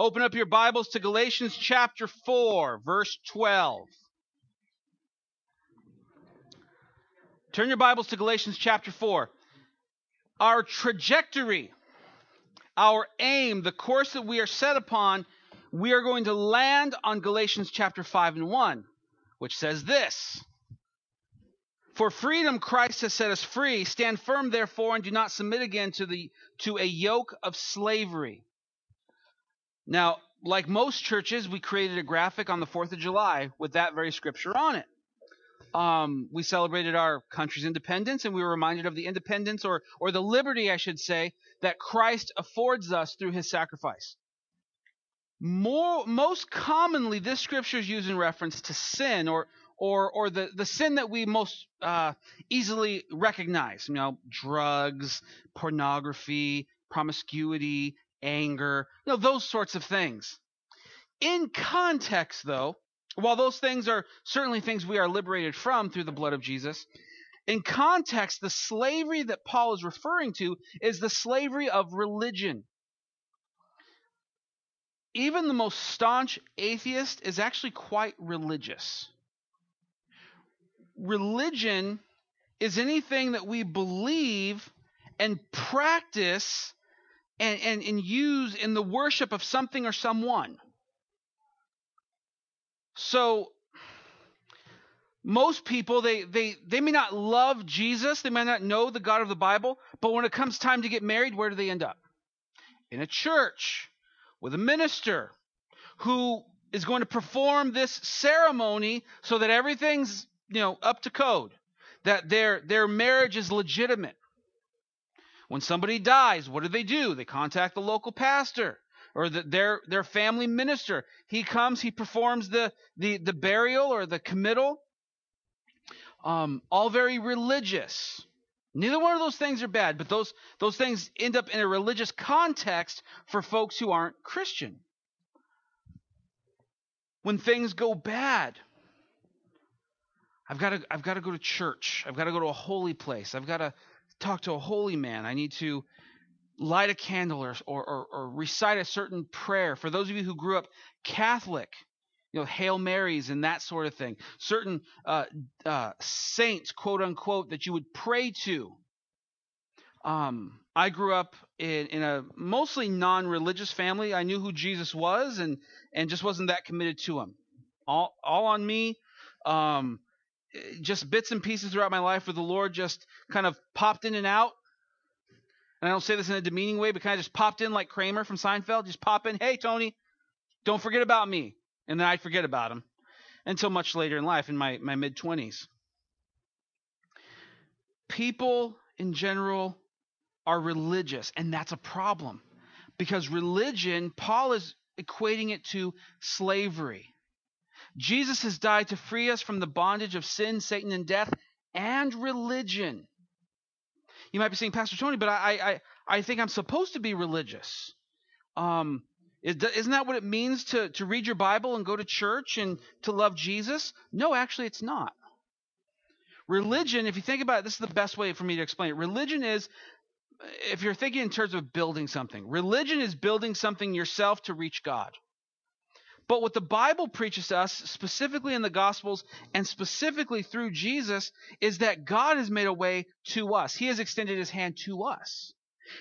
Open up your Bibles to Galatians chapter 4, verse 12. Turn your Bibles to Galatians chapter 4. Our trajectory, our aim, the course that we are set upon, we are going to land on Galatians chapter 5 and 1, which says this For freedom Christ has set us free. Stand firm, therefore, and do not submit again to, the, to a yoke of slavery. Now, like most churches, we created a graphic on the 4th of July with that very scripture on it um, we celebrated our country's independence and we were reminded of the independence or, or the liberty, I should say, that Christ affords us through his sacrifice. More, most commonly, this scripture is used in reference to sin or, or, or the, the sin that we most uh, easily recognize. You know, drugs, pornography, promiscuity, anger, you know, those sorts of things. In context, though, while those things are certainly things we are liberated from through the blood of Jesus, in context, the slavery that Paul is referring to is the slavery of religion. Even the most staunch atheist is actually quite religious. Religion is anything that we believe and practice and, and, and use in the worship of something or someone. So most people they they they may not love Jesus, they may not know the God of the Bible, but when it comes time to get married, where do they end up? In a church with a minister who is going to perform this ceremony so that everything's, you know, up to code, that their their marriage is legitimate. When somebody dies, what do they do? They contact the local pastor or the, their their family minister. He comes, he performs the the, the burial or the committal. Um, all very religious. Neither one of those things are bad, but those those things end up in a religious context for folks who aren't Christian. When things go bad, I've got to I've got to go to church. I've got to go to a holy place. I've got to talk to a holy man. I need to light a candle or, or, or, recite a certain prayer. For those of you who grew up Catholic, you know, Hail Marys and that sort of thing. Certain uh, uh, saints, quote unquote, that you would pray to. Um, I grew up in, in a mostly non-religious family. I knew who Jesus was and and just wasn't that committed to him. All all on me. Um, Eh, just bits and pieces throughout my life where the Lord just kind of popped in and out and I don't say this in a demeaning way, but kind of just popped in like Kramer from Seinfeld, just pop in, hey Tony, don't forget about me, and then I'd forget about him until much later in life, in my my mid twenties. People in general are religious, and that's a problem because religion, Paul is equating it to slavery. Jesus has died to free us from the bondage of sin, Satan, and death, and religion. You might be saying, Pastor Tony, but I, I, I think I'm supposed to be religious. Um, isn't that what it means to, to read your Bible and go to church and to love Jesus? No, actually, it's not. Religion, if you think about it, this is the best way for me to explain it. Religion is, if you're thinking in terms of building something, religion is building something yourself to reach God. But what the Bible preaches to us, specifically in the Gospels and specifically through Jesus, is that God has made a way to us. He has extended his hand to us.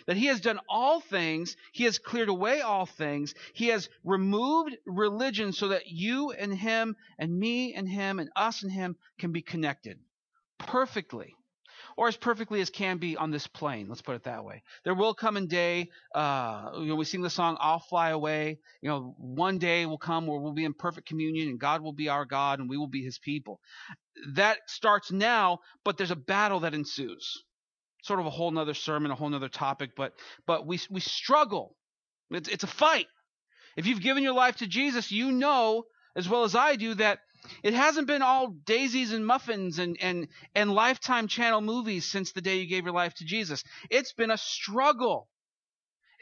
That he has done all things, he has cleared away all things, he has removed religion so that you and him and me and him and us and him can be connected perfectly or as perfectly as can be on this plane. Let's put it that way. There will come a day, uh, you know, we sing the song, I'll fly away. You know, one day will come where we'll be in perfect communion and God will be our God and we will be his people. That starts now, but there's a battle that ensues. Sort of a whole nother sermon, a whole nother topic, but but we we struggle. It's it's a fight. If you've given your life to Jesus, you know as well as I do that it hasn't been all daisies and muffins and, and, and lifetime channel movies since the day you gave your life to Jesus. It's been a struggle.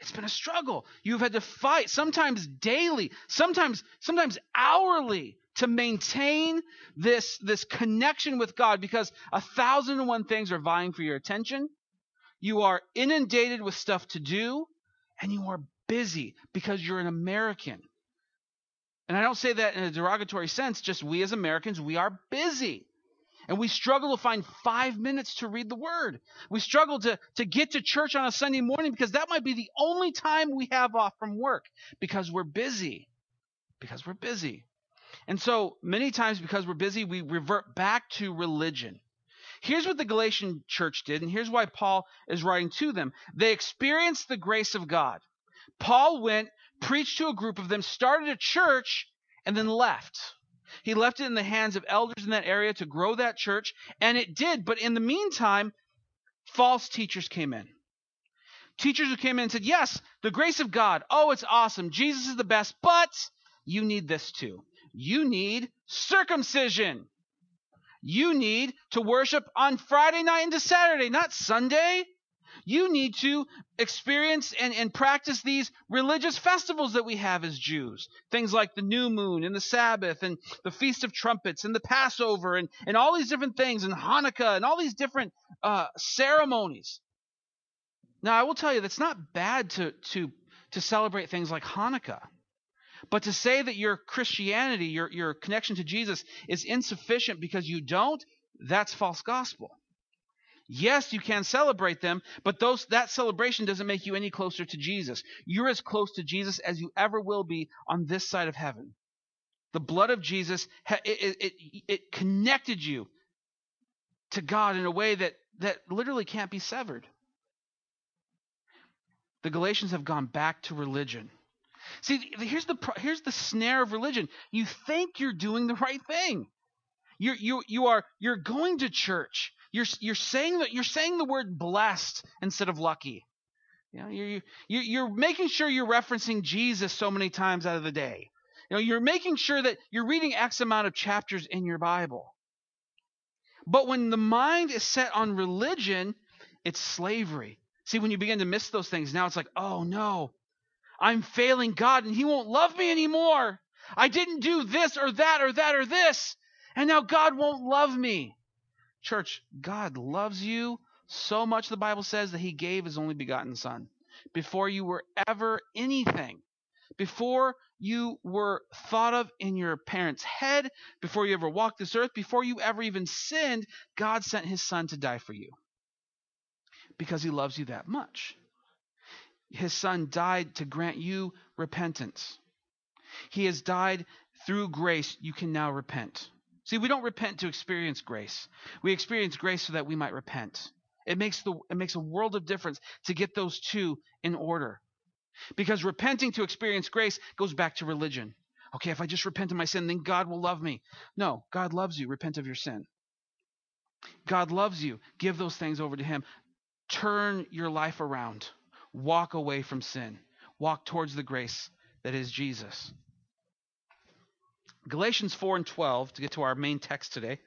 It's been a struggle. You've had to fight, sometimes daily, sometimes, sometimes hourly, to maintain this, this connection with God because a thousand and one things are vying for your attention. You are inundated with stuff to do, and you are busy because you're an American. And I don't say that in a derogatory sense, just we as Americans, we are busy. And we struggle to find five minutes to read the word. We struggle to, to get to church on a Sunday morning because that might be the only time we have off from work because we're busy. Because we're busy. And so many times because we're busy, we revert back to religion. Here's what the Galatian church did, and here's why Paul is writing to them. They experienced the grace of God. Paul went, preached to a group of them, started a church, and then left. He left it in the hands of elders in that area to grow that church, and it did. But in the meantime, false teachers came in. Teachers who came in and said, Yes, the grace of God. Oh, it's awesome. Jesus is the best, but you need this too. You need circumcision. You need to worship on Friday night into Saturday, not Sunday. You need to experience and, and practice these religious festivals that we have as Jews. Things like the new moon and the Sabbath and the Feast of Trumpets and the Passover and, and all these different things and Hanukkah and all these different uh, ceremonies. Now, I will tell you, that's not bad to, to, to celebrate things like Hanukkah. But to say that your Christianity, your, your connection to Jesus, is insufficient because you don't, that's false gospel. Yes, you can celebrate them, but those that celebration doesn't make you any closer to Jesus. You're as close to Jesus as you ever will be on this side of heaven. The blood of Jesus it, it, it connected you to God in a way that that literally can't be severed. The Galatians have gone back to religion. See, here's the here's the snare of religion. You think you're doing the right thing. You're you you are you're going to church. You're you're saying that you're saying the word blessed instead of lucky. You know, you're you you're making sure you're referencing Jesus so many times out of the day. You know, you're making sure that you're reading X amount of chapters in your Bible. But when the mind is set on religion, it's slavery. See, when you begin to miss those things, now it's like, oh no, I'm failing God and He won't love me anymore. I didn't do this or that or that or this, and now God won't love me. Church, God loves you so much, the Bible says, that He gave His only begotten Son. Before you were ever anything, before you were thought of in your parents' head, before you ever walked this earth, before you ever even sinned, God sent His Son to die for you because He loves you that much. His son died to grant you repentance. He has died through grace. You can now repent. See, we don't repent to experience grace. We experience grace so that we might repent. It makes the it makes a world of difference to get those two in order. Because repenting to experience grace goes back to religion. Okay, if I just repent of my sin, then God will love me. No, God loves you. Repent of your sin. God loves you. Give those things over to him. Turn your life around walk away from sin, walk towards the grace that is Jesus. Galatians 4 and 12, to get to our main text today.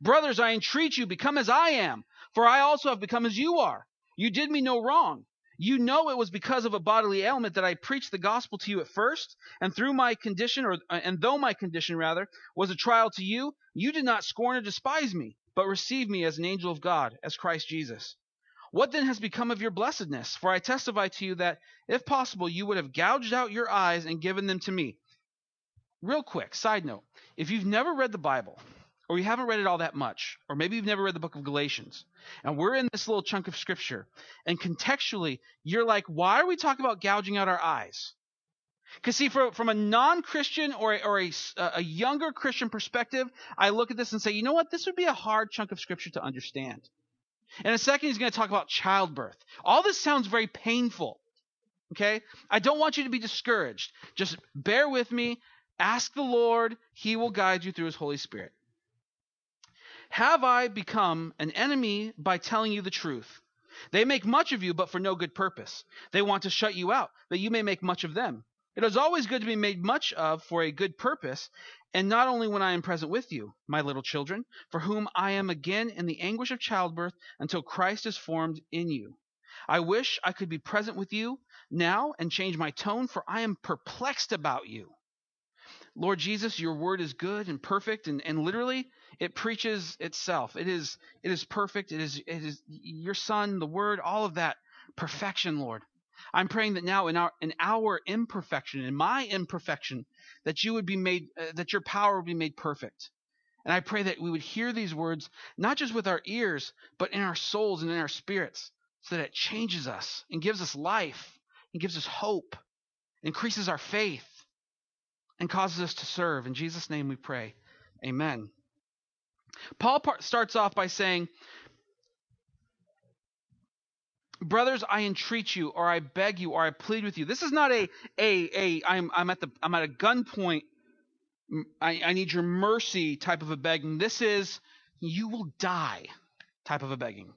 Brothers, I entreat you, become as I am, for I also have become as you are. You did me no wrong. You know it was because of a bodily ailment that I preached the gospel to you at first, and through my condition, or uh, and though my condition rather was a trial to you, you did not scorn or despise me, but received me as an angel of God, as Christ Jesus. What then has become of your blessedness? For I testify to you that, if possible, you would have gouged out your eyes and given them to me. Real quick, side note if you've never read the Bible, or you haven't read it all that much, or maybe you've never read the book of Galatians, and we're in this little chunk of scripture, and contextually, you're like, why are we talking about gouging out our eyes? Because, see, from, from a non Christian or, or a, a younger Christian perspective, I look at this and say, you know what? This would be a hard chunk of scripture to understand. In a second, he's going to talk about childbirth. All this sounds very painful. Okay? I don't want you to be discouraged. Just bear with me. Ask the Lord. He will guide you through his Holy Spirit. Have I become an enemy by telling you the truth? They make much of you, but for no good purpose. They want to shut you out, that you may make much of them. It is always good to be made much of for a good purpose, and not only when I am present with you, my little children, for whom I am again in the anguish of childbirth until Christ is formed in you. I wish I could be present with you now and change my tone, for I am perplexed about you. Lord Jesus, your word is good and perfect, and, and literally it preaches itself. It is it is perfect. It is it is your son, the word, all of that perfection, Lord. I'm praying that now in our in our imperfection, in my imperfection, that you would be made uh, that your power would be made perfect. And I pray that we would hear these words not just with our ears, but in our souls and in our spirits, so that it changes us and gives us life and gives us hope, increases our faith, and causes us to serve. In Jesus' name we pray. Amen. Paul starts off by saying, brothers i entreat you or i beg you or i plead with you this is not a a a i'm i'm at the i'm at a gunpoint I, I need your mercy type of a begging this is you will die type of a begging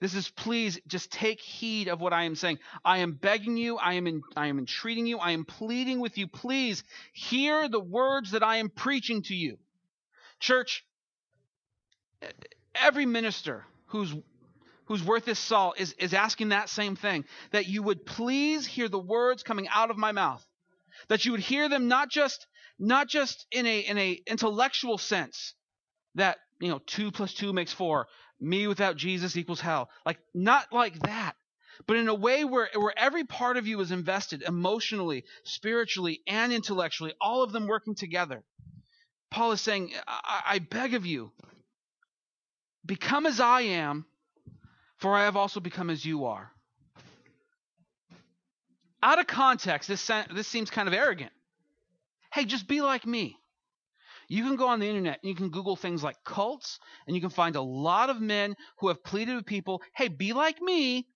this is please just take heed of what i am saying. I am begging you. I am in, i am entreating you. I am pleading with you. Please hear the words that i am preaching to you. Church every minister who's who's worth his salt is, is asking that same thing that you would please hear the words coming out of my mouth. That you would hear them not just not just in a in a intellectual sense that you know 2 plus 2 makes 4 me without jesus equals hell like not like that but in a way where, where every part of you is invested emotionally spiritually and intellectually all of them working together paul is saying I, I beg of you become as i am for I have also become as you are. Out of context, this, this seems kind of arrogant. Hey, just be like me. You can go on the internet and you can Google things like cults, and you can find a lot of men who have pleaded with people, hey, be like me,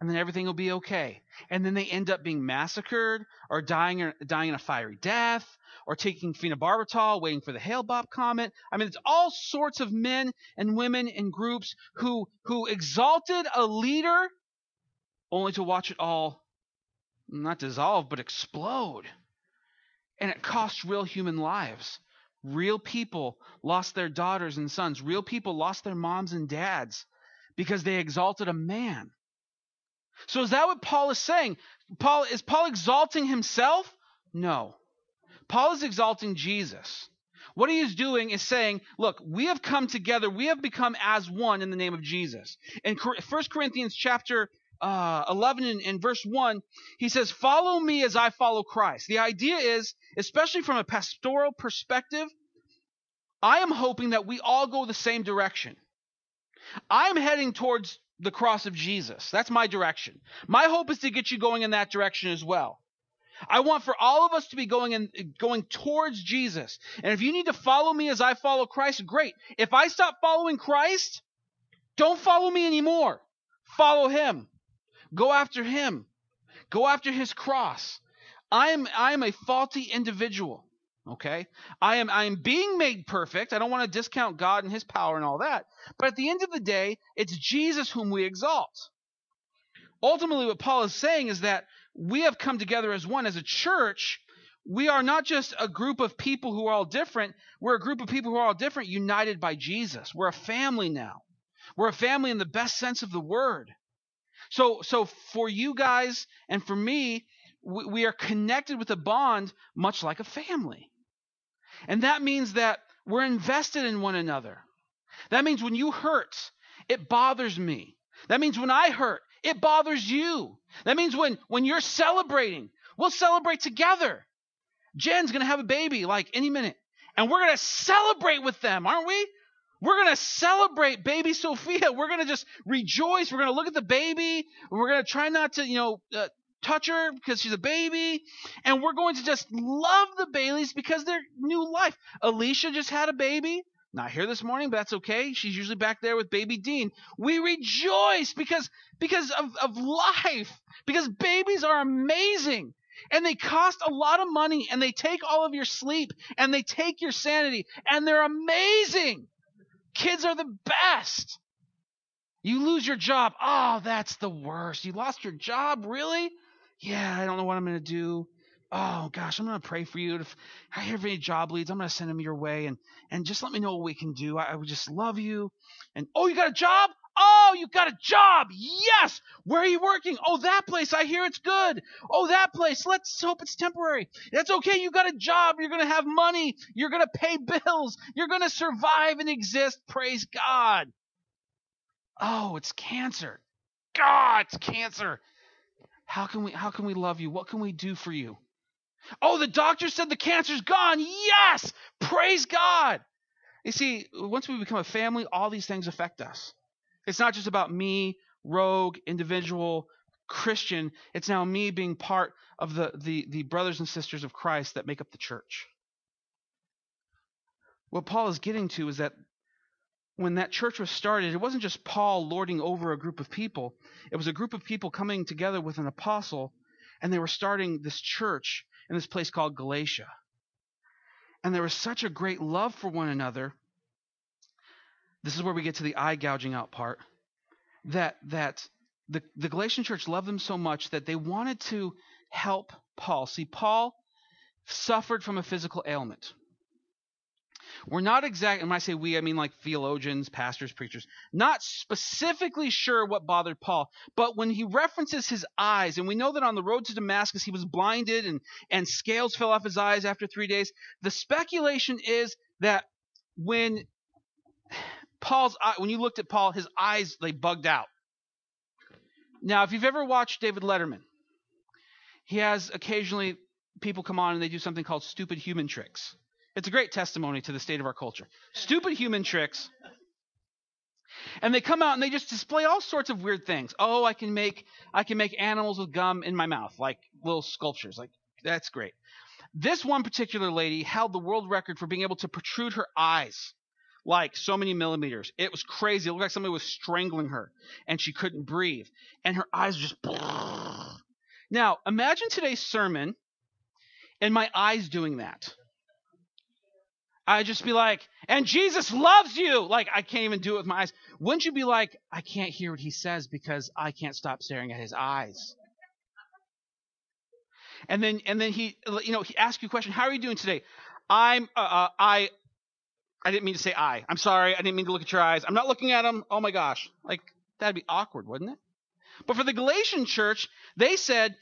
and then everything will be okay. And then they end up being massacred or dying, or dying in a fiery death or taking phenobarbital, waiting for the Hale-Bopp comet. I mean, it's all sorts of men and women and groups who who exalted a leader only to watch it all not dissolve but explode. And it costs real human lives. Real people lost their daughters and sons. Real people lost their moms and dads because they exalted a man. So is that what Paul is saying? Paul is Paul exalting himself? No. Paul is exalting Jesus. What he is doing is saying, look, we have come together, we have become as one in the name of Jesus. In 1 Corinthians chapter uh, 11 and, and verse 1, he says, Follow me as I follow Christ. The idea is, especially from a pastoral perspective, I am hoping that we all go the same direction. I'm heading towards the cross of Jesus. That's my direction. My hope is to get you going in that direction as well. I want for all of us to be going in, going towards Jesus. And if you need to follow me as I follow Christ, great. If I stop following Christ, don't follow me anymore. Follow him. Go after him. Go after his cross. I am I am a faulty individual. Okay? I am I am being made perfect. I don't want to discount God and his power and all that. But at the end of the day, it's Jesus whom we exalt. Ultimately, what Paul is saying is that we have come together as one. As a church, we are not just a group of people who are all different. We're a group of people who are all different, united by Jesus. We're a family now. We're a family in the best sense of the word. So, so for you guys and for me, we, we are connected with a bond much like a family. And that means that we're invested in one another. That means when you hurt, it bothers me. That means when I hurt, it bothers you. That means when, when you're celebrating, we'll celebrate together. Jen's going to have a baby like any minute. And we're going to celebrate with them, aren't we? We're going to celebrate baby Sophia. We're going to just rejoice. We're going to look at the baby. We're going to try not to, you know, uh, touch her because she's a baby. And we're going to just love the Baileys because they're new life. Alicia just had a baby. Not here this morning, but that's okay. She's usually back there with baby Dean. We rejoice because because of, of life. Because babies are amazing. And they cost a lot of money and they take all of your sleep and they take your sanity and they're amazing. Kids are the best. You lose your job. Oh, that's the worst. You lost your job? Really? Yeah, I don't know what I'm going to do oh gosh, I'm gonna pray for you. If I have any job leads, I'm gonna send them your way, and and just let me know what we can do. I, I would just love you. And oh, you got a job? Oh, you got a job. Yes. Where are you working? Oh, that place. I hear it's good. Oh, that place. Let's hope it's temporary. That's okay. You got a job. You're going to have money. You're going to pay bills. You're going to survive and exist. Praise God. Oh, it's cancer. God, it's cancer. How can we how can we love you? What can we do for you? Oh, the doctor said the cancer's gone. Yes! Praise God. You see, once we become a family, all these things affect us. It's not just about me, rogue, individual, Christian. It's now me being part of the, the, the brothers and sisters of Christ that make up the church. What Paul is getting to is that when that church was started, it wasn't just Paul lording over a group of people. It was a group of people coming together with an apostle, and they were starting this church in this place called Galatia. And there was such a great love for one another. This is where we get to the eye gouging out part. That that the, the Galatian church loved them so much that they wanted to help Paul. See, Paul suffered from a physical ailment. We're not exactly, when I say we, I mean like theologians, pastors, preachers, not specifically sure what bothered Paul, but when he references his eyes, and we know that on the road to Damascus he was blinded and, and scales fell off his eyes after three days, the speculation is that when Paul's eye, when you looked at Paul, his eyes they bugged out. Now, if you've ever watched David Letterman, he has occasionally people come on and they do something called stupid human tricks. It's a great testimony to the state of our culture. Stupid human tricks. And they come out and they just display all sorts of weird things. Oh, I can make I can make animals with gum in my mouth, like little sculptures. Like that's great. This one particular lady held the world record for being able to protrude her eyes like so many millimeters. It was crazy. It looked like somebody was strangling her and she couldn't breathe. And her eyes just. Now, imagine today's sermon and my eyes doing that. I'd just be like, and Jesus loves you. Like, I can't even do it with my eyes. Wouldn't you be like, I can't hear what he says because I can't stop staring at his eyes? And then, and then he, you know, he asks you a question. How are you doing today? I'm, uh, uh, I, I didn't mean to say I. I'm sorry. I didn't mean to look at your eyes. I'm not looking at them. Oh my gosh. Like, that'd be awkward, wouldn't it? But for the Galatian church, they said,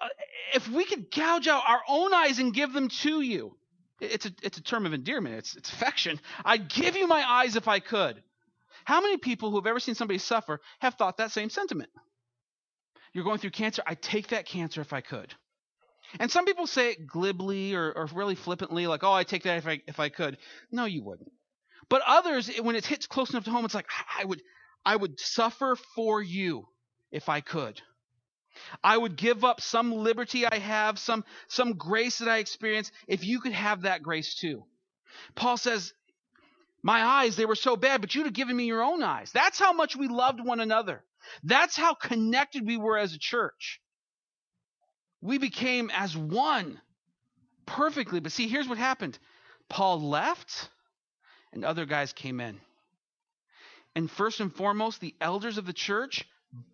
uh, if we could gouge out our own eyes and give them to you, it's a, it's a term of endearment, it's, it's affection. I'd give you my eyes if I could. How many people who have ever seen somebody suffer have thought that same sentiment? You're going through cancer. I'd take that cancer if I could. And some people say it glibly or, or really flippantly, like, oh, I'd take that if I, if I could. No, you wouldn't. But others, when it hits close enough to home, it's like, I would, I would suffer for you if I could. I would give up some liberty I have, some, some grace that I experience, if you could have that grace too. Paul says, My eyes, they were so bad, but you'd have given me your own eyes. That's how much we loved one another. That's how connected we were as a church. We became as one perfectly. But see, here's what happened Paul left, and other guys came in. And first and foremost, the elders of the church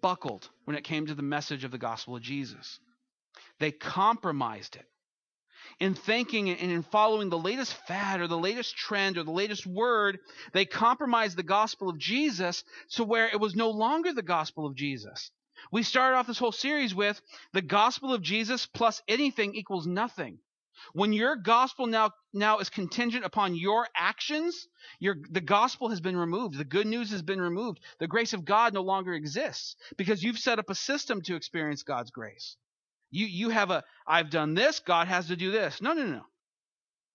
buckled when it came to the message of the gospel of Jesus. They compromised it. In thinking and in following the latest fad or the latest trend or the latest word, they compromised the gospel of Jesus to where it was no longer the gospel of Jesus. We started off this whole series with the gospel of Jesus plus anything equals nothing. When your gospel now now is contingent upon your actions, your the gospel has been removed. The good news has been removed. The grace of God no longer exists because you've set up a system to experience God's grace. You you have a I've done this, God has to do this. No, no, no.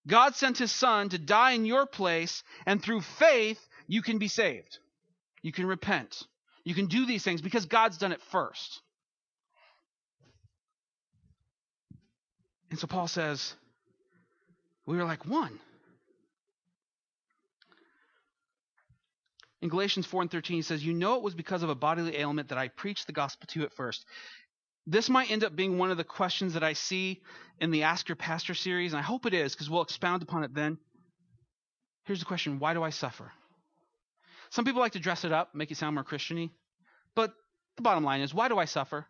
God sent his son to die in your place and through faith you can be saved. You can repent. You can do these things because God's done it first. And so Paul says, we were like one. In Galatians 4 and 13, he says, You know it was because of a bodily ailment that I preached the gospel to you at first. This might end up being one of the questions that I see in the Ask Your Pastor series, and I hope it is because we'll expound upon it then. Here's the question Why do I suffer? Some people like to dress it up, make it sound more Christiany. But the bottom line is why do I suffer?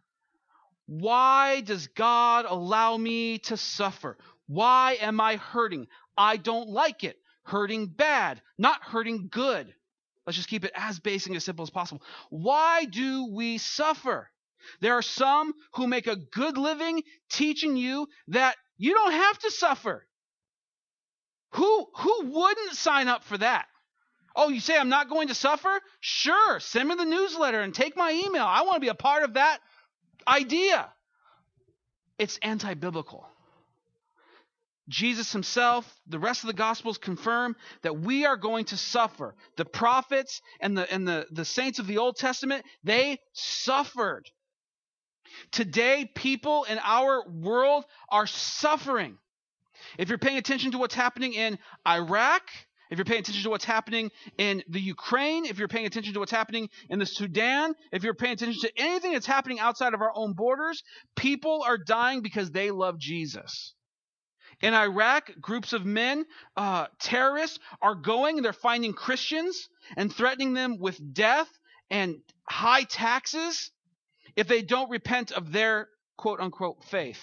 Why does God allow me to suffer? Why am I hurting? I don't like it. Hurting bad, not hurting good. Let's just keep it as basic and as simple as possible. Why do we suffer? There are some who make a good living teaching you that you don't have to suffer. Who, who wouldn't sign up for that? Oh, you say I'm not going to suffer? Sure, send me the newsletter and take my email. I want to be a part of that idea. It's anti biblical. Jesus himself, the rest of the gospels confirm that we are going to suffer. The prophets and the and the, the saints of the Old Testament, they suffered. Today, people in our world are suffering. If you're paying attention to what's happening in Iraq, if you're paying attention to what's happening in the Ukraine, if you're paying attention to what's happening in the Sudan, if you're paying attention to anything that's happening outside of our own borders, people are dying because they love Jesus. In Iraq, groups of men, uh, terrorists, are going and they're finding Christians and threatening them with death and high taxes if they don't repent of their quote unquote faith.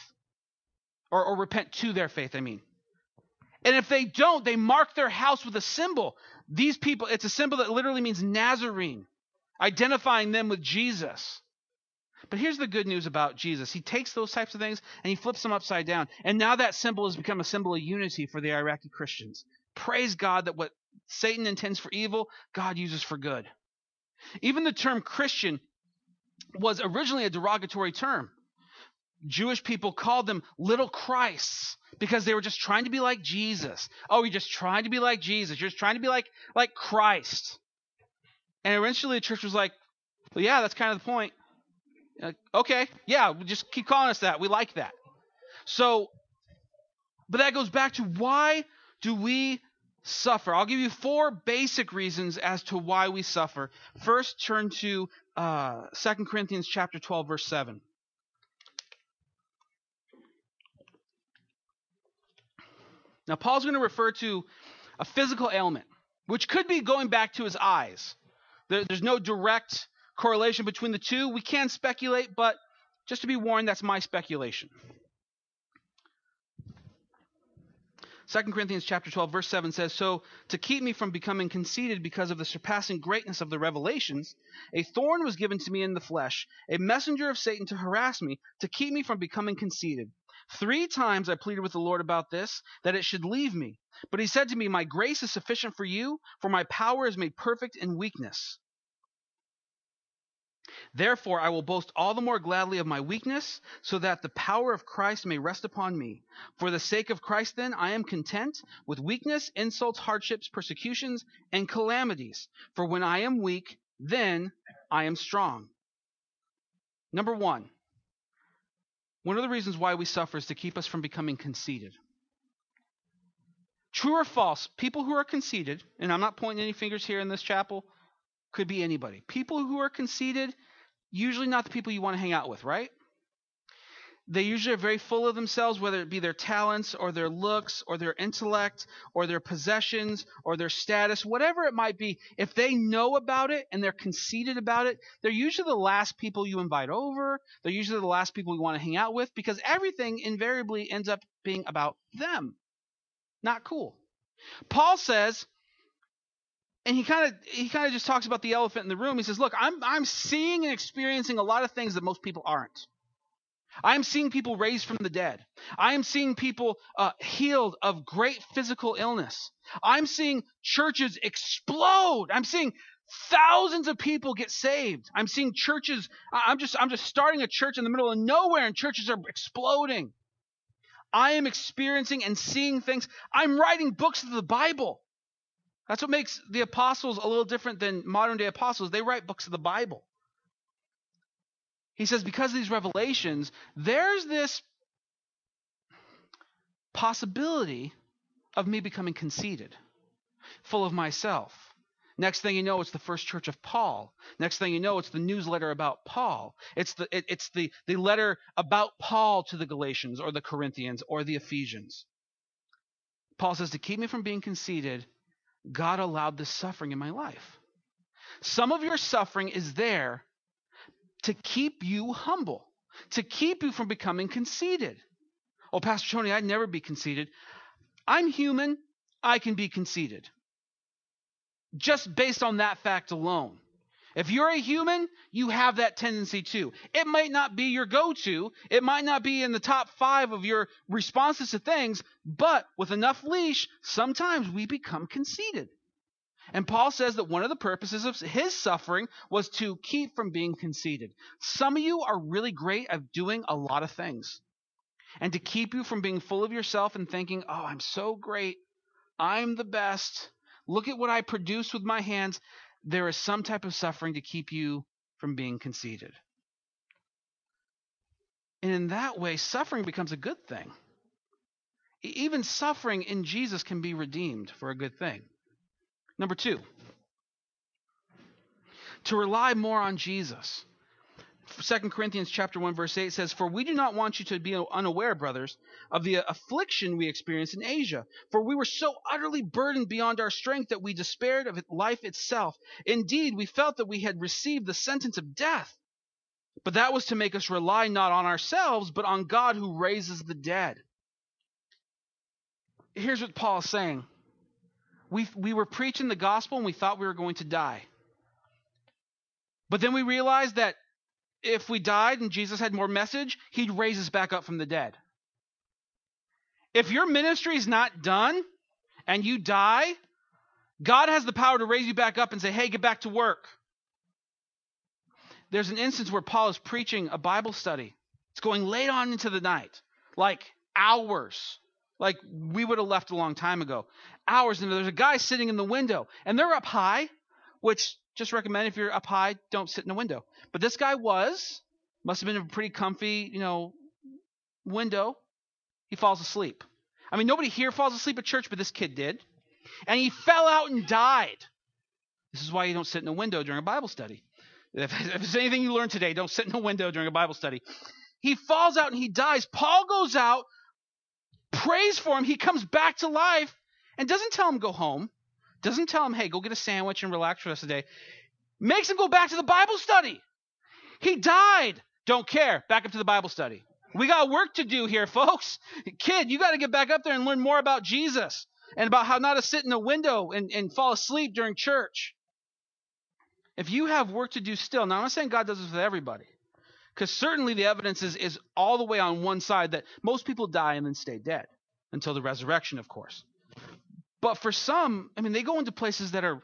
Or, or repent to their faith, I mean. And if they don't, they mark their house with a symbol. These people, it's a symbol that literally means Nazarene, identifying them with Jesus. But here's the good news about Jesus. He takes those types of things and he flips them upside down. And now that symbol has become a symbol of unity for the Iraqi Christians. Praise God that what Satan intends for evil, God uses for good. Even the term Christian was originally a derogatory term. Jewish people called them little Christs because they were just trying to be like Jesus. Oh, you're just trying to be like Jesus. You're just trying to be like like Christ. And eventually the church was like, well, yeah, that's kind of the point. Like, okay, yeah, just keep calling us that. We like that. So, but that goes back to why do we suffer? I'll give you four basic reasons as to why we suffer. First, turn to uh, 2 Corinthians chapter 12, verse 7. Now, Paul's going to refer to a physical ailment, which could be going back to his eyes. There, there's no direct correlation between the two. We can speculate, but just to be warned, that's my speculation. 2 Corinthians chapter 12 verse 7 says, "So to keep me from becoming conceited because of the surpassing greatness of the revelations, a thorn was given to me in the flesh, a messenger of Satan to harass me, to keep me from becoming conceited. Three times I pleaded with the Lord about this, that it should leave me. But he said to me, My grace is sufficient for you, for my power is made perfect in weakness. Therefore, I will boast all the more gladly of my weakness, so that the power of Christ may rest upon me. For the sake of Christ, then, I am content with weakness, insults, hardships, persecutions, and calamities. For when I am weak, then I am strong. Number one, one of the reasons why we suffer is to keep us from becoming conceited. True or false, people who are conceited, and I'm not pointing any fingers here in this chapel, could be anybody. People who are conceited, usually not the people you want to hang out with, right? They usually are very full of themselves, whether it be their talents or their looks or their intellect or their possessions or their status, whatever it might be. If they know about it and they're conceited about it, they're usually the last people you invite over. They're usually the last people you want to hang out with because everything invariably ends up being about them. Not cool. Paul says, and he kind of he kind of just talks about the elephant in the room. He says, "Look, I'm I'm seeing and experiencing a lot of things that most people aren't. I am seeing people raised from the dead. I am seeing people uh, healed of great physical illness. I'm seeing churches explode. I'm seeing thousands of people get saved. I'm seeing churches. I'm just I'm just starting a church in the middle of nowhere, and churches are exploding. I am experiencing and seeing things. I'm writing books of the Bible. That's what makes the apostles a little different than modern day apostles. They write books of the Bible. He says, because of these revelations, there's this possibility of me becoming conceited, full of myself. Next thing you know, it's the first church of Paul. Next thing you know, it's the newsletter about Paul. It's the it, it's the the letter about Paul to the Galatians or the Corinthians or the Ephesians. Paul says to keep me from being conceited, God allowed this suffering in my life. Some of your suffering is there to keep you humble, to keep you from becoming conceited. Oh, Pastor Tony, I'd never be conceited. I'm human. I can be conceited. Just based on that fact alone. If you're a human, you have that tendency too. It might not be your go to, it might not be in the top five of your responses to things, but with enough leash, sometimes we become conceited. And Paul says that one of the purposes of his suffering was to keep from being conceited. Some of you are really great at doing a lot of things. And to keep you from being full of yourself and thinking, oh, I'm so great. I'm the best. Look at what I produce with my hands. There is some type of suffering to keep you from being conceited. And in that way, suffering becomes a good thing. Even suffering in Jesus can be redeemed for a good thing. Number two, to rely more on Jesus. 2 Corinthians chapter 1 verse 8 says, "For we do not want you to be unaware, brothers, of the affliction we experienced in Asia, for we were so utterly burdened beyond our strength that we despaired of life itself. Indeed, we felt that we had received the sentence of death. But that was to make us rely not on ourselves, but on God who raises the dead." Here's what Paul is saying. We, we were preaching the gospel and we thought we were going to die. But then we realized that if we died and Jesus had more message, he'd raise us back up from the dead. If your ministry is not done and you die, God has the power to raise you back up and say, hey, get back to work. There's an instance where Paul is preaching a Bible study. It's going late on into the night, like hours. Like we would have left a long time ago. Hours, and there's a guy sitting in the window, and they're up high, which just recommend if you're up high, don't sit in a window. But this guy was, must have been a pretty comfy, you know, window. He falls asleep. I mean, nobody here falls asleep at church, but this kid did. And he fell out and died. This is why you don't sit in a window during a Bible study. If, if there's anything you learned today, don't sit in a window during a Bible study. He falls out and he dies. Paul goes out, prays for him. He comes back to life and doesn't tell him go home. Doesn't tell him, hey, go get a sandwich and relax for the rest of the day. Makes him go back to the Bible study. He died. Don't care. Back up to the Bible study. We got work to do here, folks. Kid, you got to get back up there and learn more about Jesus and about how not to sit in a window and, and fall asleep during church. If you have work to do still, now I'm not saying God does this with everybody, because certainly the evidence is, is all the way on one side that most people die and then stay dead until the resurrection, of course. But for some, I mean, they go into places that are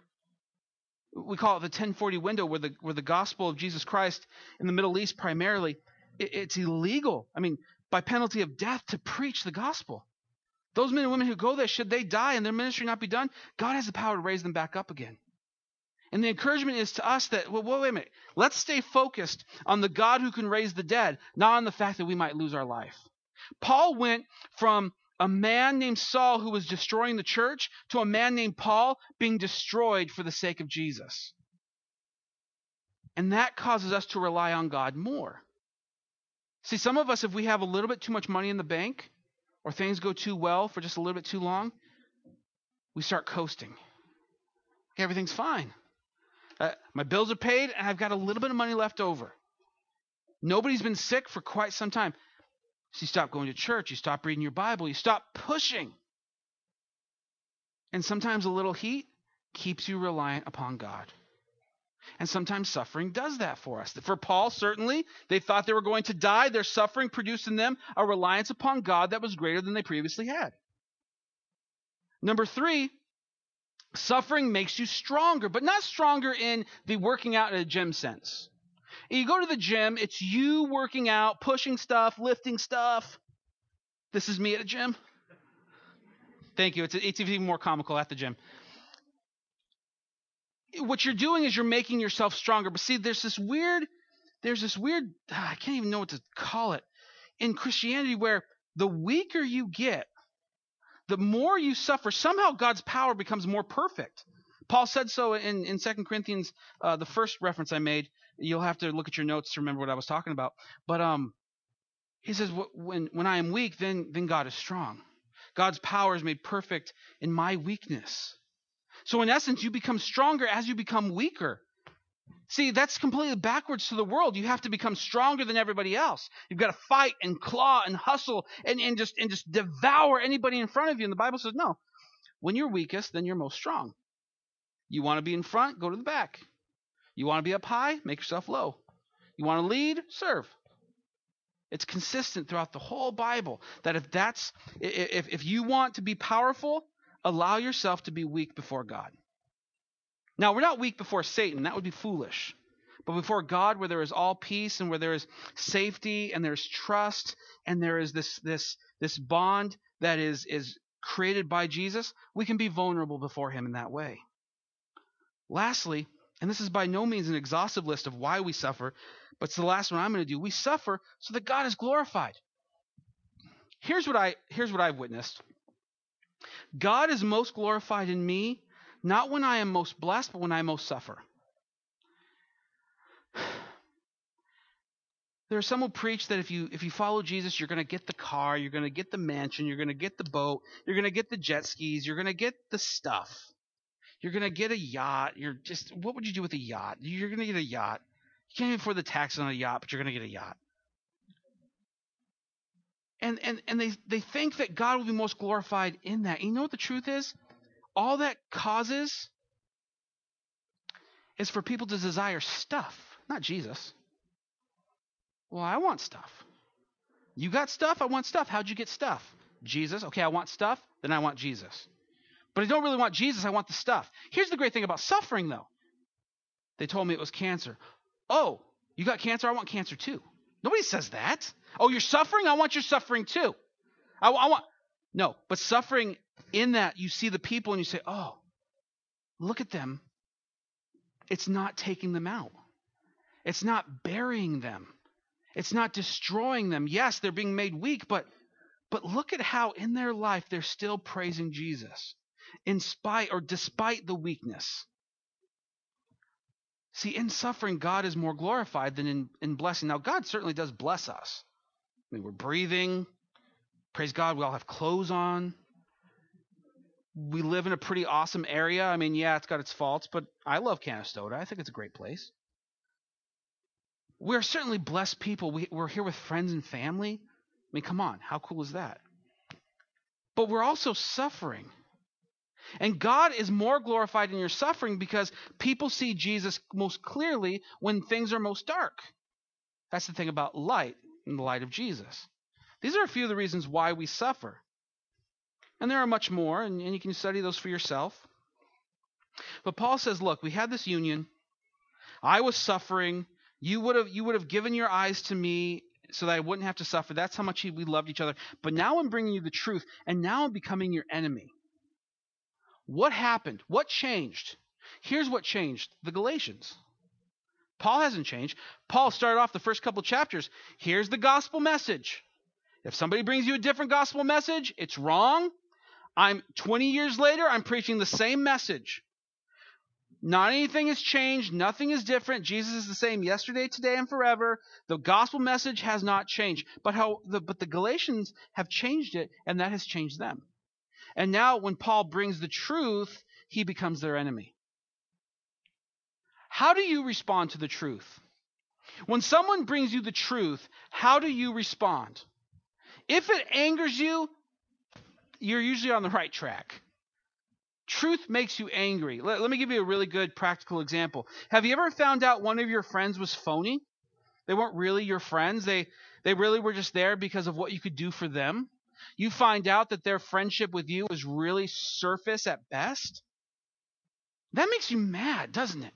we call it the 1040 window where the where the gospel of Jesus Christ in the Middle East primarily it, it's illegal. I mean, by penalty of death to preach the gospel. Those men and women who go there, should they die and their ministry not be done, God has the power to raise them back up again. And the encouragement is to us that, well, wait a minute, let's stay focused on the God who can raise the dead, not on the fact that we might lose our life. Paul went from a man named Saul who was destroying the church to a man named Paul being destroyed for the sake of Jesus. And that causes us to rely on God more. See, some of us, if we have a little bit too much money in the bank or things go too well for just a little bit too long, we start coasting. everything's fine. Uh, my bills are paid and I've got a little bit of money left over. Nobody's been sick for quite some time. So you stop going to church, you stop reading your Bible, you stop pushing. And sometimes a little heat keeps you reliant upon God. And sometimes suffering does that for us. For Paul, certainly, they thought they were going to die. Their suffering produced in them a reliance upon God that was greater than they previously had. Number three, suffering makes you stronger, but not stronger in the working out in a gym sense. You go to the gym, it's you working out, pushing stuff, lifting stuff. This is me at a gym. Thank you. It's, it's even more comical at the gym. What you're doing is you're making yourself stronger. But see, there's this weird, there's this weird, ah, I can't even know what to call it in Christianity where the weaker you get, the more you suffer. Somehow God's power becomes more perfect. Paul said so in, in 2 Corinthians, uh, the first reference I made. You'll have to look at your notes to remember what I was talking about. But um, he says, when, when I am weak, then, then God is strong. God's power is made perfect in my weakness. So, in essence, you become stronger as you become weaker. See, that's completely backwards to the world. You have to become stronger than everybody else. You've got to fight and claw and hustle and, and just and just devour anybody in front of you. And the Bible says, no. When you're weakest, then you're most strong. You want to be in front, go to the back. You want to be up high? Make yourself low. You want to lead? Serve. It's consistent throughout the whole Bible that if that's if if you want to be powerful, allow yourself to be weak before God. Now, we're not weak before Satan. That would be foolish. But before God, where there is all peace and where there is safety and there's trust and there is this this this bond that is is created by Jesus, we can be vulnerable before him in that way. Lastly, and this is by no means an exhaustive list of why we suffer, but it's the last one I'm going to do. We suffer so that God is glorified. Here's what I here's what I've witnessed. God is most glorified in me not when I am most blessed, but when I most suffer. There are some who preach that if you if you follow Jesus, you're going to get the car, you're going to get the mansion, you're going to get the boat, you're going to get the jet skis, you're going to get the stuff. You're to get a yacht. You're just what would you do with a yacht? You're to get a yacht. You can't even afford the tax on a yacht, but you're to get a yacht. And and and they they think that God will be most glorified in that. You know what the truth is? All that causes is for people to desire stuff, not Jesus. Well, I want stuff. You got stuff? I want stuff. How'd you get stuff? Jesus. Okay, I want stuff. Then I want Jesus. But I don't really want Jesus. I want the stuff. Here's the great thing about suffering, though. They told me it was cancer. Oh, you got cancer? I want cancer too. Nobody says that. Oh, you're suffering? I want your suffering too. I, I want. No, but suffering in that, you see the people and you say, oh, look at them. It's not taking them out, it's not burying them. It's not destroying them. Yes, they're being made weak, but but look at how in their life they're still praising Jesus in spite or despite the weakness. See, in suffering, God is more glorified than in, in blessing. Now, God certainly does bless us. I mean, we're breathing. Praise God, we all have clothes on. We live in a pretty awesome area. I mean, yeah, it's got its faults, but I love Canastota. I think it's a great place we're certainly blessed people. We, we're here with friends and family. I mean, come on, how cool is that? But we're also suffering. And God is more glorified in your suffering because people see Jesus most clearly when things are most dark. That's the thing about light and the light of Jesus. These are a few of the reasons why we suffer. And there are much more, and, and you can study those for yourself. But Paul says, look, we had this union. I was suffering. You would have you would have given your eyes to me so that I wouldn't have to suffer. That's how much we loved each other. But now I'm bringing you the truth, and now I'm becoming your enemy. What happened? What changed? Here's what changed the Galatians. Paul hasn't changed. Paul started off the first couple chapters. Here's the gospel message. If somebody brings you a different gospel message, it's wrong. I'm 20 years later, I'm preaching the same message. Not anything has changed. Nothing is different. Jesus is the same yesterday, today, and forever. The gospel message has not changed. But how the but the Galatians have changed it, and that has changed them. And now when Paul brings the truth, he becomes their enemy. How do you respond to the truth? When someone brings you the truth, how do you respond? If it angers you, you're usually on the right track. Truth makes you angry. Let, let, me give you a really good practical example. Have you ever found out one of your friends was phony? They weren't really your friends. They they really were just there because of what you could do for them. You find out that their friendship with you was really surface at best. That makes you mad, doesn't it?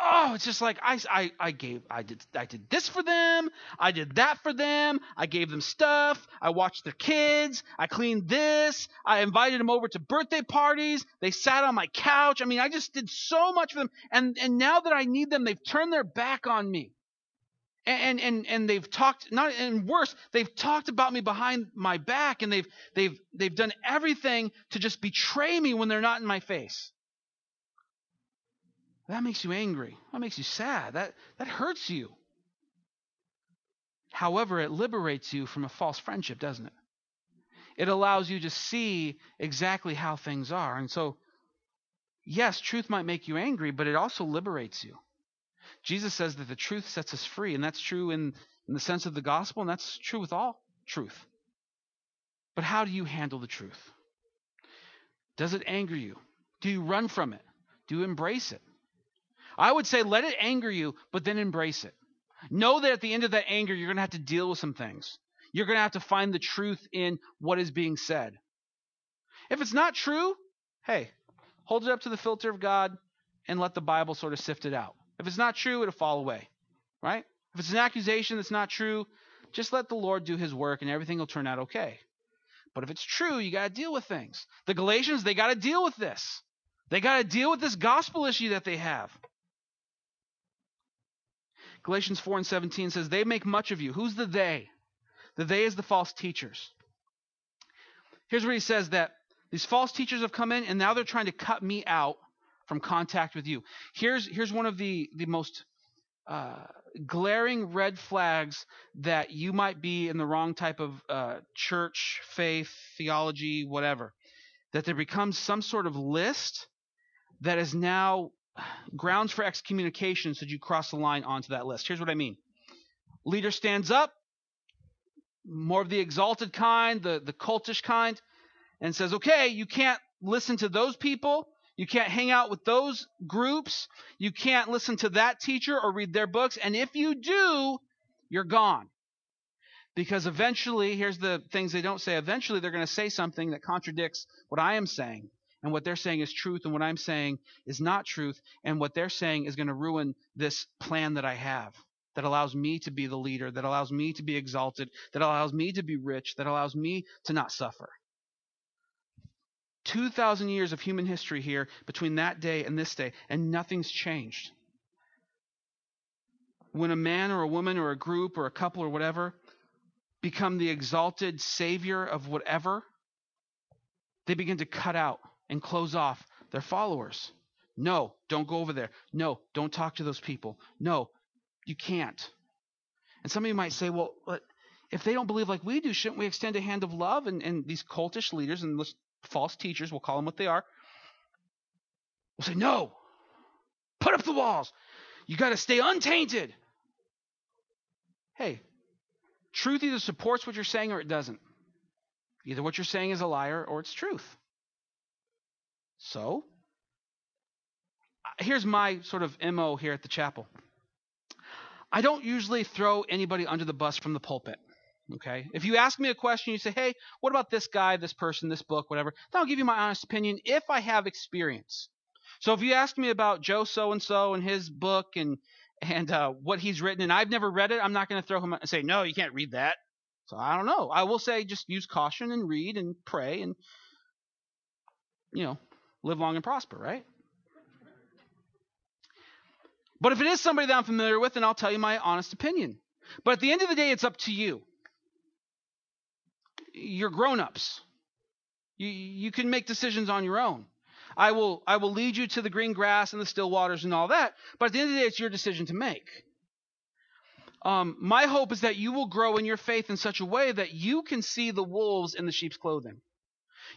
oh, it's just like I, I, I gave, I did, I did this for them. I did that for them. I gave them stuff. I watched their kids. I cleaned this. I invited them over to birthday parties. They sat on my couch. I mean, I just did so much for them. And and now that I need them, they've turned their back on me. And and and they've talked not and worse, they've talked about me behind my back, and they've they've they've done everything to just betray me when they're not in my face. That makes you angry. That makes you sad. That, that hurts you. However, it liberates you from a false friendship, doesn't it? It allows you to see exactly how things are. And so, yes, truth might make you angry, but it also liberates you. Jesus says that the truth sets us free, and that's true in, in the sense of the gospel, and that's true with all truth. But how do you handle the truth? Does it anger you? Do you run from it? Do you embrace it? I would say let it anger you, but then embrace it. Know that at the end of that anger, you're going to have to deal with some things. You're going to have to find the truth in what is being said. If it's not true, hey, hold it up to the filter of God. and let the Bible sort of sift it out. If it's not true, it'll fall away, right? If it's an accusation that's not true, just let the Lord do his work and everything will turn out okay. But if it's true, you got to deal with things. The Galatians, they got to deal with this. They got to deal with this gospel issue that they have. Galatians 4 and 17 says, They make much of you. Who's the they? The they is the false teachers. Here's where he says that these false teachers have come in and now they're trying to cut me out from contact with you. Here's, here's one of the, the most uh, glaring red flags that you might be in the wrong type of uh, church, faith, theology, whatever. That there becomes some sort of list that is now grounds for excommunication should you cross the line onto that list. Here's what I mean. Leader stands up, more of the exalted kind, the, the cultish kind, and says, okay, you can't listen to those people. You can't hang out with those groups. You can't listen to that teacher or read their books. And if you do, you're gone. Because eventually, here's the things they don't say. Eventually, they're going to say something that contradicts what I am saying. And what they're saying is truth, and what I'm saying is not truth. And what they're saying is going to ruin this plan that I have that allows me to be the leader, that allows me to be exalted, that allows me to be rich, that allows me to not suffer. 2,000 years of human history here between that day and this day, and nothing's changed. When a man or a woman or a group or a couple or whatever become the exalted savior of whatever, they begin to cut out and close off their followers. No, don't go over there. No, don't talk to those people. No, you can't. And some of you might say, well, if they don't believe like we do, shouldn't we extend a hand of love? And, and these cultish leaders, and false teachers, we'll call them what they are, will say, No, put up the walls. You got to stay untainted. Hey, truth either supports what you're saying or it doesn't. Either what you're saying is a liar or it's truth. So, uh, here's my sort of MO here at the chapel. I don't usually throw anybody under the bus from the pulpit. Okay? If you ask me a question, you say, hey, what about this guy, this person, this book, whatever, then I'll give you my honest opinion if I have experience. So if you ask me about Joe so and so and his book and and uh, what he's written, and I've never read it, I'm not going to throw him and say, no, you can't read that. So I don't know. I will say just use caution and read and pray and, you know, live long and prosper, right? But if it is somebody that I'm familiar with, then I'll tell you my honest opinion. But at the end of the day, it's up to you you're grown-ups. You, you can make decisions on your own. I will I will lead you to the green grass and the still waters and all that. But at the end of the day, it's your decision to make. Um, my hope is that you will grow in your faith in such a way that you can see the wolves in the sheep's clothing.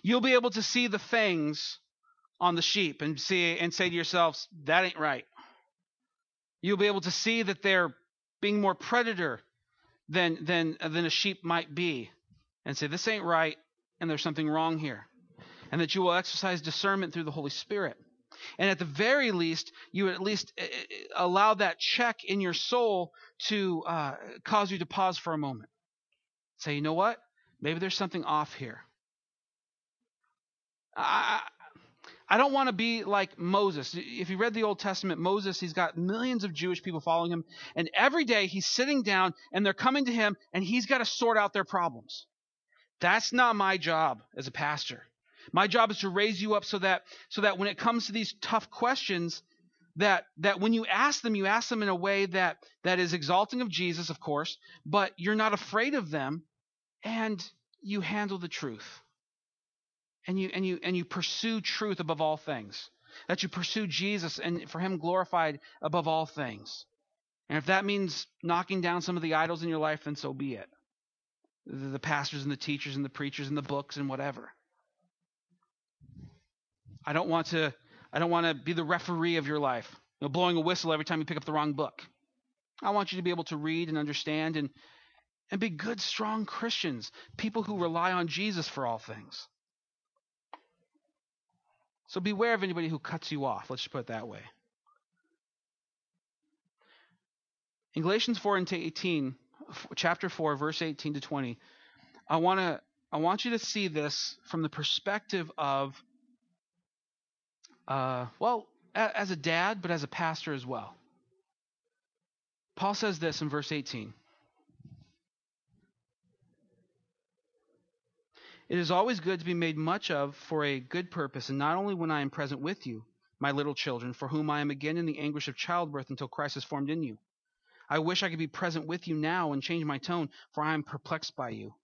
You'll be able to see the fangs on the sheep and see and say to yourselves, that ain't right. You'll be able to see that they're being more predator than than than a sheep might be and say, This ain't right, and there's something wrong here. And that you will exercise discernment through the Holy Spirit. And at the very least, you at least eh, eh, allow that check in your soul to uh, cause you to pause for a moment. Say, you know what? Maybe there's something off here. I, I don't want to be like Moses. If you read the Old Testament, Moses, he's got millions of Jewish people following him. And every day he's sitting down and they're coming to him and he's got to sort out their problems. That's not my job as a pastor. My job is to raise you up so that so that when it comes to these tough questions, that that when you ask them, you ask them in a way that that is exalting of Jesus, of course, but you're not afraid of them, and you handle the truth. And you and you and you pursue truth above all things. That you pursue Jesus and for him glorified above all things. And if that means knocking down some of the idols in your life, then so be it the pastors and the teachers and the preachers and the books and whatever. I don't want to I don't want to be the referee of your life, you know, blowing a whistle every time you pick up the wrong book. I want you to be able to read and understand and and be good, strong Christians, people who rely on Jesus for all things. So beware of anybody who cuts you off. Let's just put it that way. In Galatians 4 and 18, chapter 4 verse 18 to 20 i want to i want you to see this from the perspective of uh, well as a dad, but as a pastor as well. Paul says this in verse 18 It is always good to be made much of for a good purpose, and not only when I am present with you, my little children, for whom I am again in the anguish of childbirth until Christ is formed in you. I wish I could be present with you now and change my tone, for I am perplexed by you.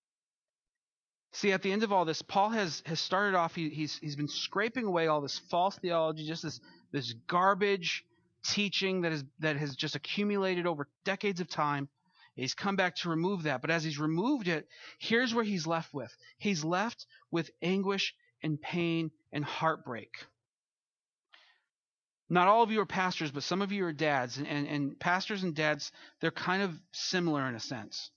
See, at the end of all this, Paul has, has started off, he, he's, he's been scraping away all this false theology, just this, this garbage teaching that, is, that has just accumulated over decades of time. He's come back to remove that. But as he's removed it, here's where he's left with. He's left with anguish and pain and heartbreak. Not all of you are pastors, but some of you are dads. And, and, and pastors and dads, they're kind of similar in a sense.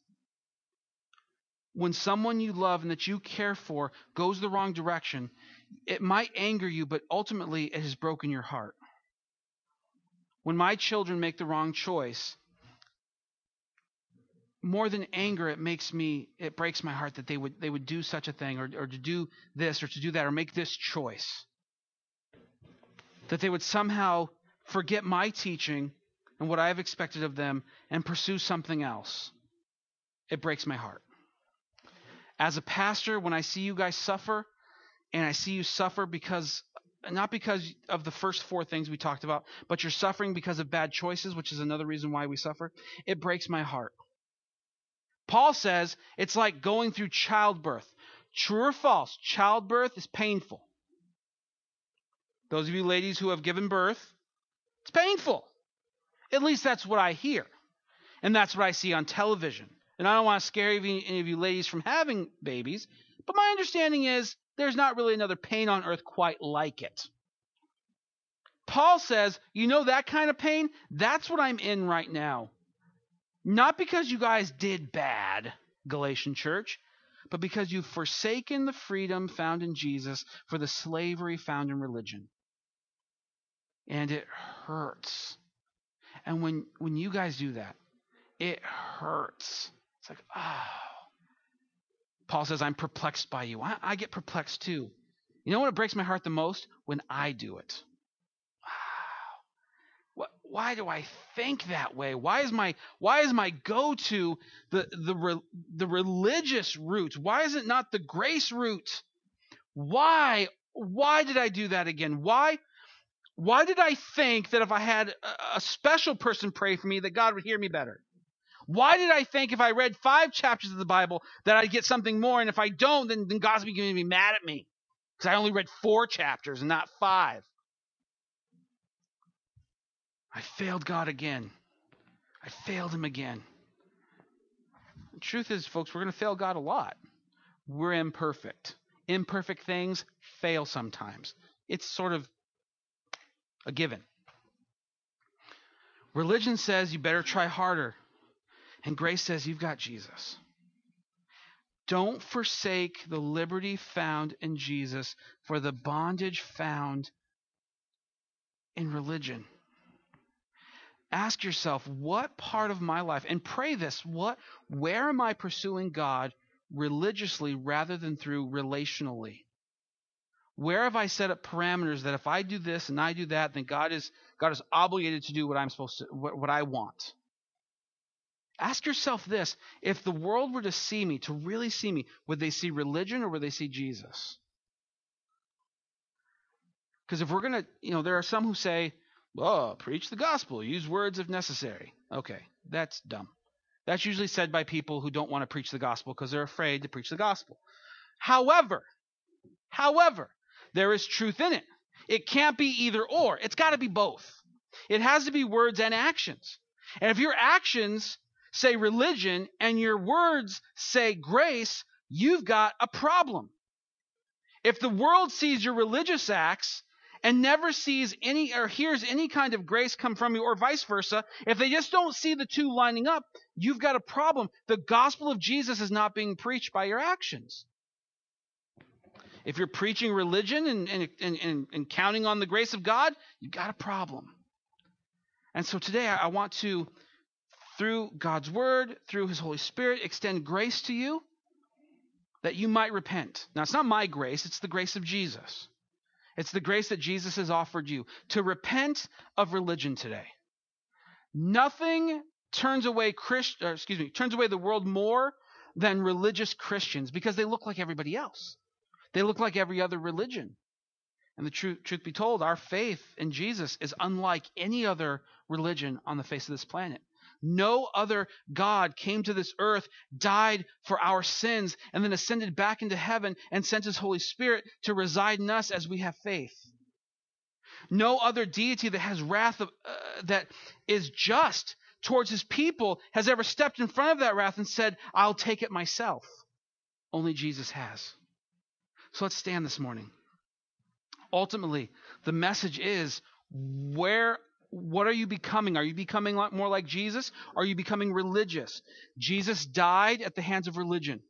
When someone you love and that you care for goes the wrong direction, it might anger you, but ultimately it has broken your heart. When my children make the wrong choice, more than anger, it makes me, it breaks my heart that they would, they would do such a thing or, or to do this or to do that or make this choice. That they would somehow forget my teaching and what I've expected of them and pursue something else. It breaks my heart. As a pastor, when I see you guys suffer, and I see you suffer because not because of the first four things we talked about, but you're suffering because of bad choices, which is another reason why we suffer, it breaks my heart. Paul says it's like going through childbirth. True or false? Childbirth is painful. Those of you ladies who have given birth, it's painful. At least that's what I hear. And that's what I see on television. And I don't want to scare any of you ladies from having babies, but my understanding is there's not really another pain on earth quite like it. Paul says, you know that kind of pain? That's what I'm in right now. Not because you guys did bad, Galatian church, but because you've forsaken the freedom found in Jesus for the slavery found in religion. And it hurts. And when when you guys do that, it hurts. It's like, oh. Paul says, I'm perplexed by you. I, I get perplexed too. You know what breaks my heart the most? When I do it Wow. why do I think that way? Why is my why is my go-to the the the religious route? Why is it not the grace route? Why why did I do that again? Why why did I think that if I had a special person pray for me that God would hear me better? Why did I think if I read five chapters of the Bible that I'd get something more, and if I don't, then, then God's going to be mad at me because I only read four chapters and not five? I failed God again. I failed him again. The truth is, folks, we're going to fail God a lot. We're imperfect. Imperfect things fail sometimes. It's sort of a given. Religion says you better try harder, and grace says you've got Jesus. Don't forsake the liberty found in Jesus for the bondage found in religion ask yourself what part of my life and pray this what where am i pursuing god religiously rather than through relationally where have i set up parameters that if i do this and i do that then god is god is obligated to do what i'm supposed to what, what i want ask yourself this if the world were to see me to really see me would they see religion or would they see jesus because if we're going to you know there are some who say Oh, preach the gospel. Use words if necessary. Okay, that's dumb. That's usually said by people who don't want to preach the gospel because they're afraid to preach the gospel. However, however, there is truth in it. It can't be either or. It's got to be both. It has to be words and actions. And if your actions say religion and your words say grace, you've got a problem. If the world sees your religious acts and never sees any or hears any kind of grace come from you, or vice versa, if they just don't see the two lining up, you've got a problem. The gospel of Jesus is not being preached by your actions. If you're preaching religion and, and, and, and counting on the grace of God, you've got a problem. And so today I want to, through God's word, through his Holy Spirit, extend grace to you that you might repent. Now, it's not my grace, it's the grace of Jesus. It's the grace that Jesus has offered you to repent of religion today. Nothing turns away Christ, excuse me, turns away the world more than religious Christians because they look like everybody else. They look like every other religion. And the truth, truth be told, our faith in Jesus is unlike any other religion on the face of this planet. No other God came to this earth, died for our sins, and then ascended back into heaven and sent his Holy Spirit to reside in us as we have faith. No other deity that has wrath of, uh, that is just towards his people has ever stepped in front of that wrath and said, I'll take it myself. Only Jesus has. So let's stand this morning. Ultimately, the message is where what are you becoming? Are you becoming more like Jesus? Are you becoming religious? Jesus died at the hands of religion.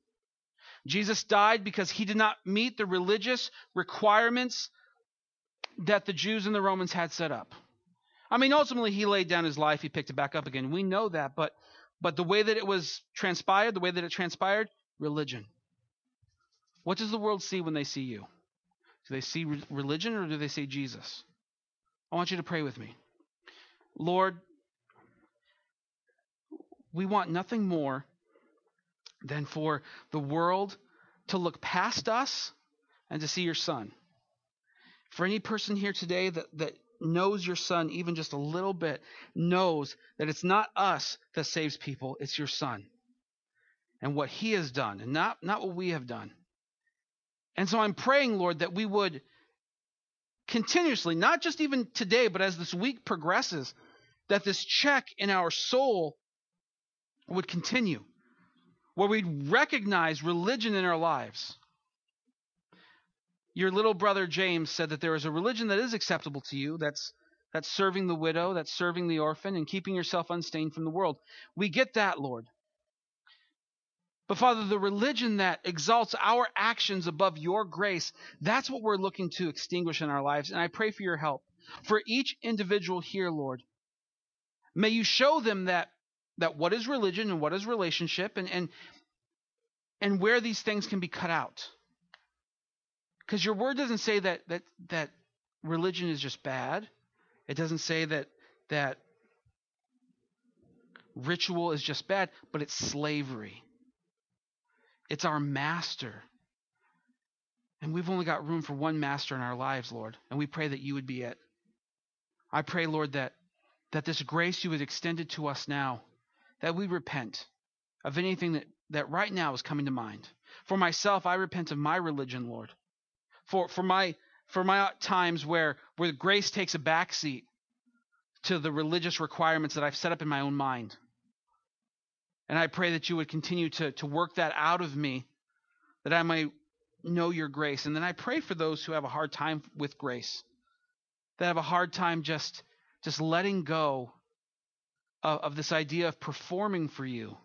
Jesus died because he did not meet the religious requirements that the Jews and the Romans had set up. I mean, ultimately, he laid down his life, he picked it back up again. We know that, but but the way that it was transpired, the way that it transpired, religion. What does the world see when they see you? Do they see re- religion or do they see Jesus? I want you to pray with me. Lord, we want nothing more than for the world to look past us and to see your son. For any person here today that, that knows your son even just a little bit, knows that it's not us that saves people, it's your son. And what he has done, and not, not what we have done. And so I'm praying, Lord, that we would continuously, not just even today, but as this week progresses, that this check in our soul would continue, where we'd recognize religion in our lives. Your little brother James said that there is a religion that is acceptable to you, that's that's serving the widow, that's serving the orphan, and keeping yourself unstained from the world. We get that, Lord. But Father, the religion that exalts our actions above your grace, that's what we're looking to extinguish in our lives. And I pray for your help. For each individual here, Lord, may you show them that that what is religion and what is relationship and and and where these things can be cut out. Because your word doesn't say that that that religion is just bad. It doesn't say that that ritual is just bad, but it's slavery. It's our master. And we've only got room for one master in our lives, Lord. And we pray that you would be it. I pray, Lord, that, that this grace you have extended to us now, that we repent of anything that, that right now is coming to mind. For myself, I repent of my religion, Lord. For, for, my, for my times where, where grace takes a backseat to the religious requirements that I've set up in my own mind. And I pray that you would continue to, to work that out of me, that I might know your grace. And then I pray for those who have a hard time with grace, that have a hard time just, just letting go of, of this idea of performing for you,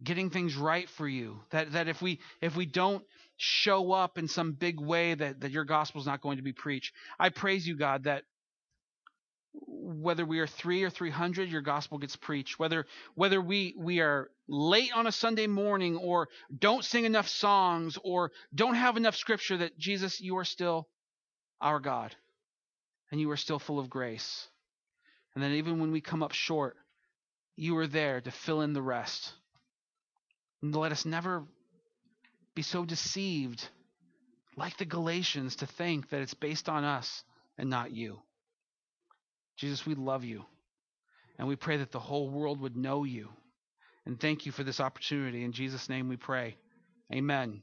getting things right for you. That, that if, we, if we don't show up in some big way, that, that your gospel is not going to be preached. I praise you, God, that whether we are three or three hundred, your gospel gets preached. Whether whether we we are late on a Sunday morning or don't sing enough songs or don't have enough scripture, that Jesus, you are still our God, and you are still full of grace. And then even when we come up short, you are there to fill in the rest. And let us never be so deceived, like the Galatians, to think that it's based on us and not you. Jesus, we love you. And we pray that the whole world would know you. And thank you for this opportunity. In Jesus' name we pray. Amen.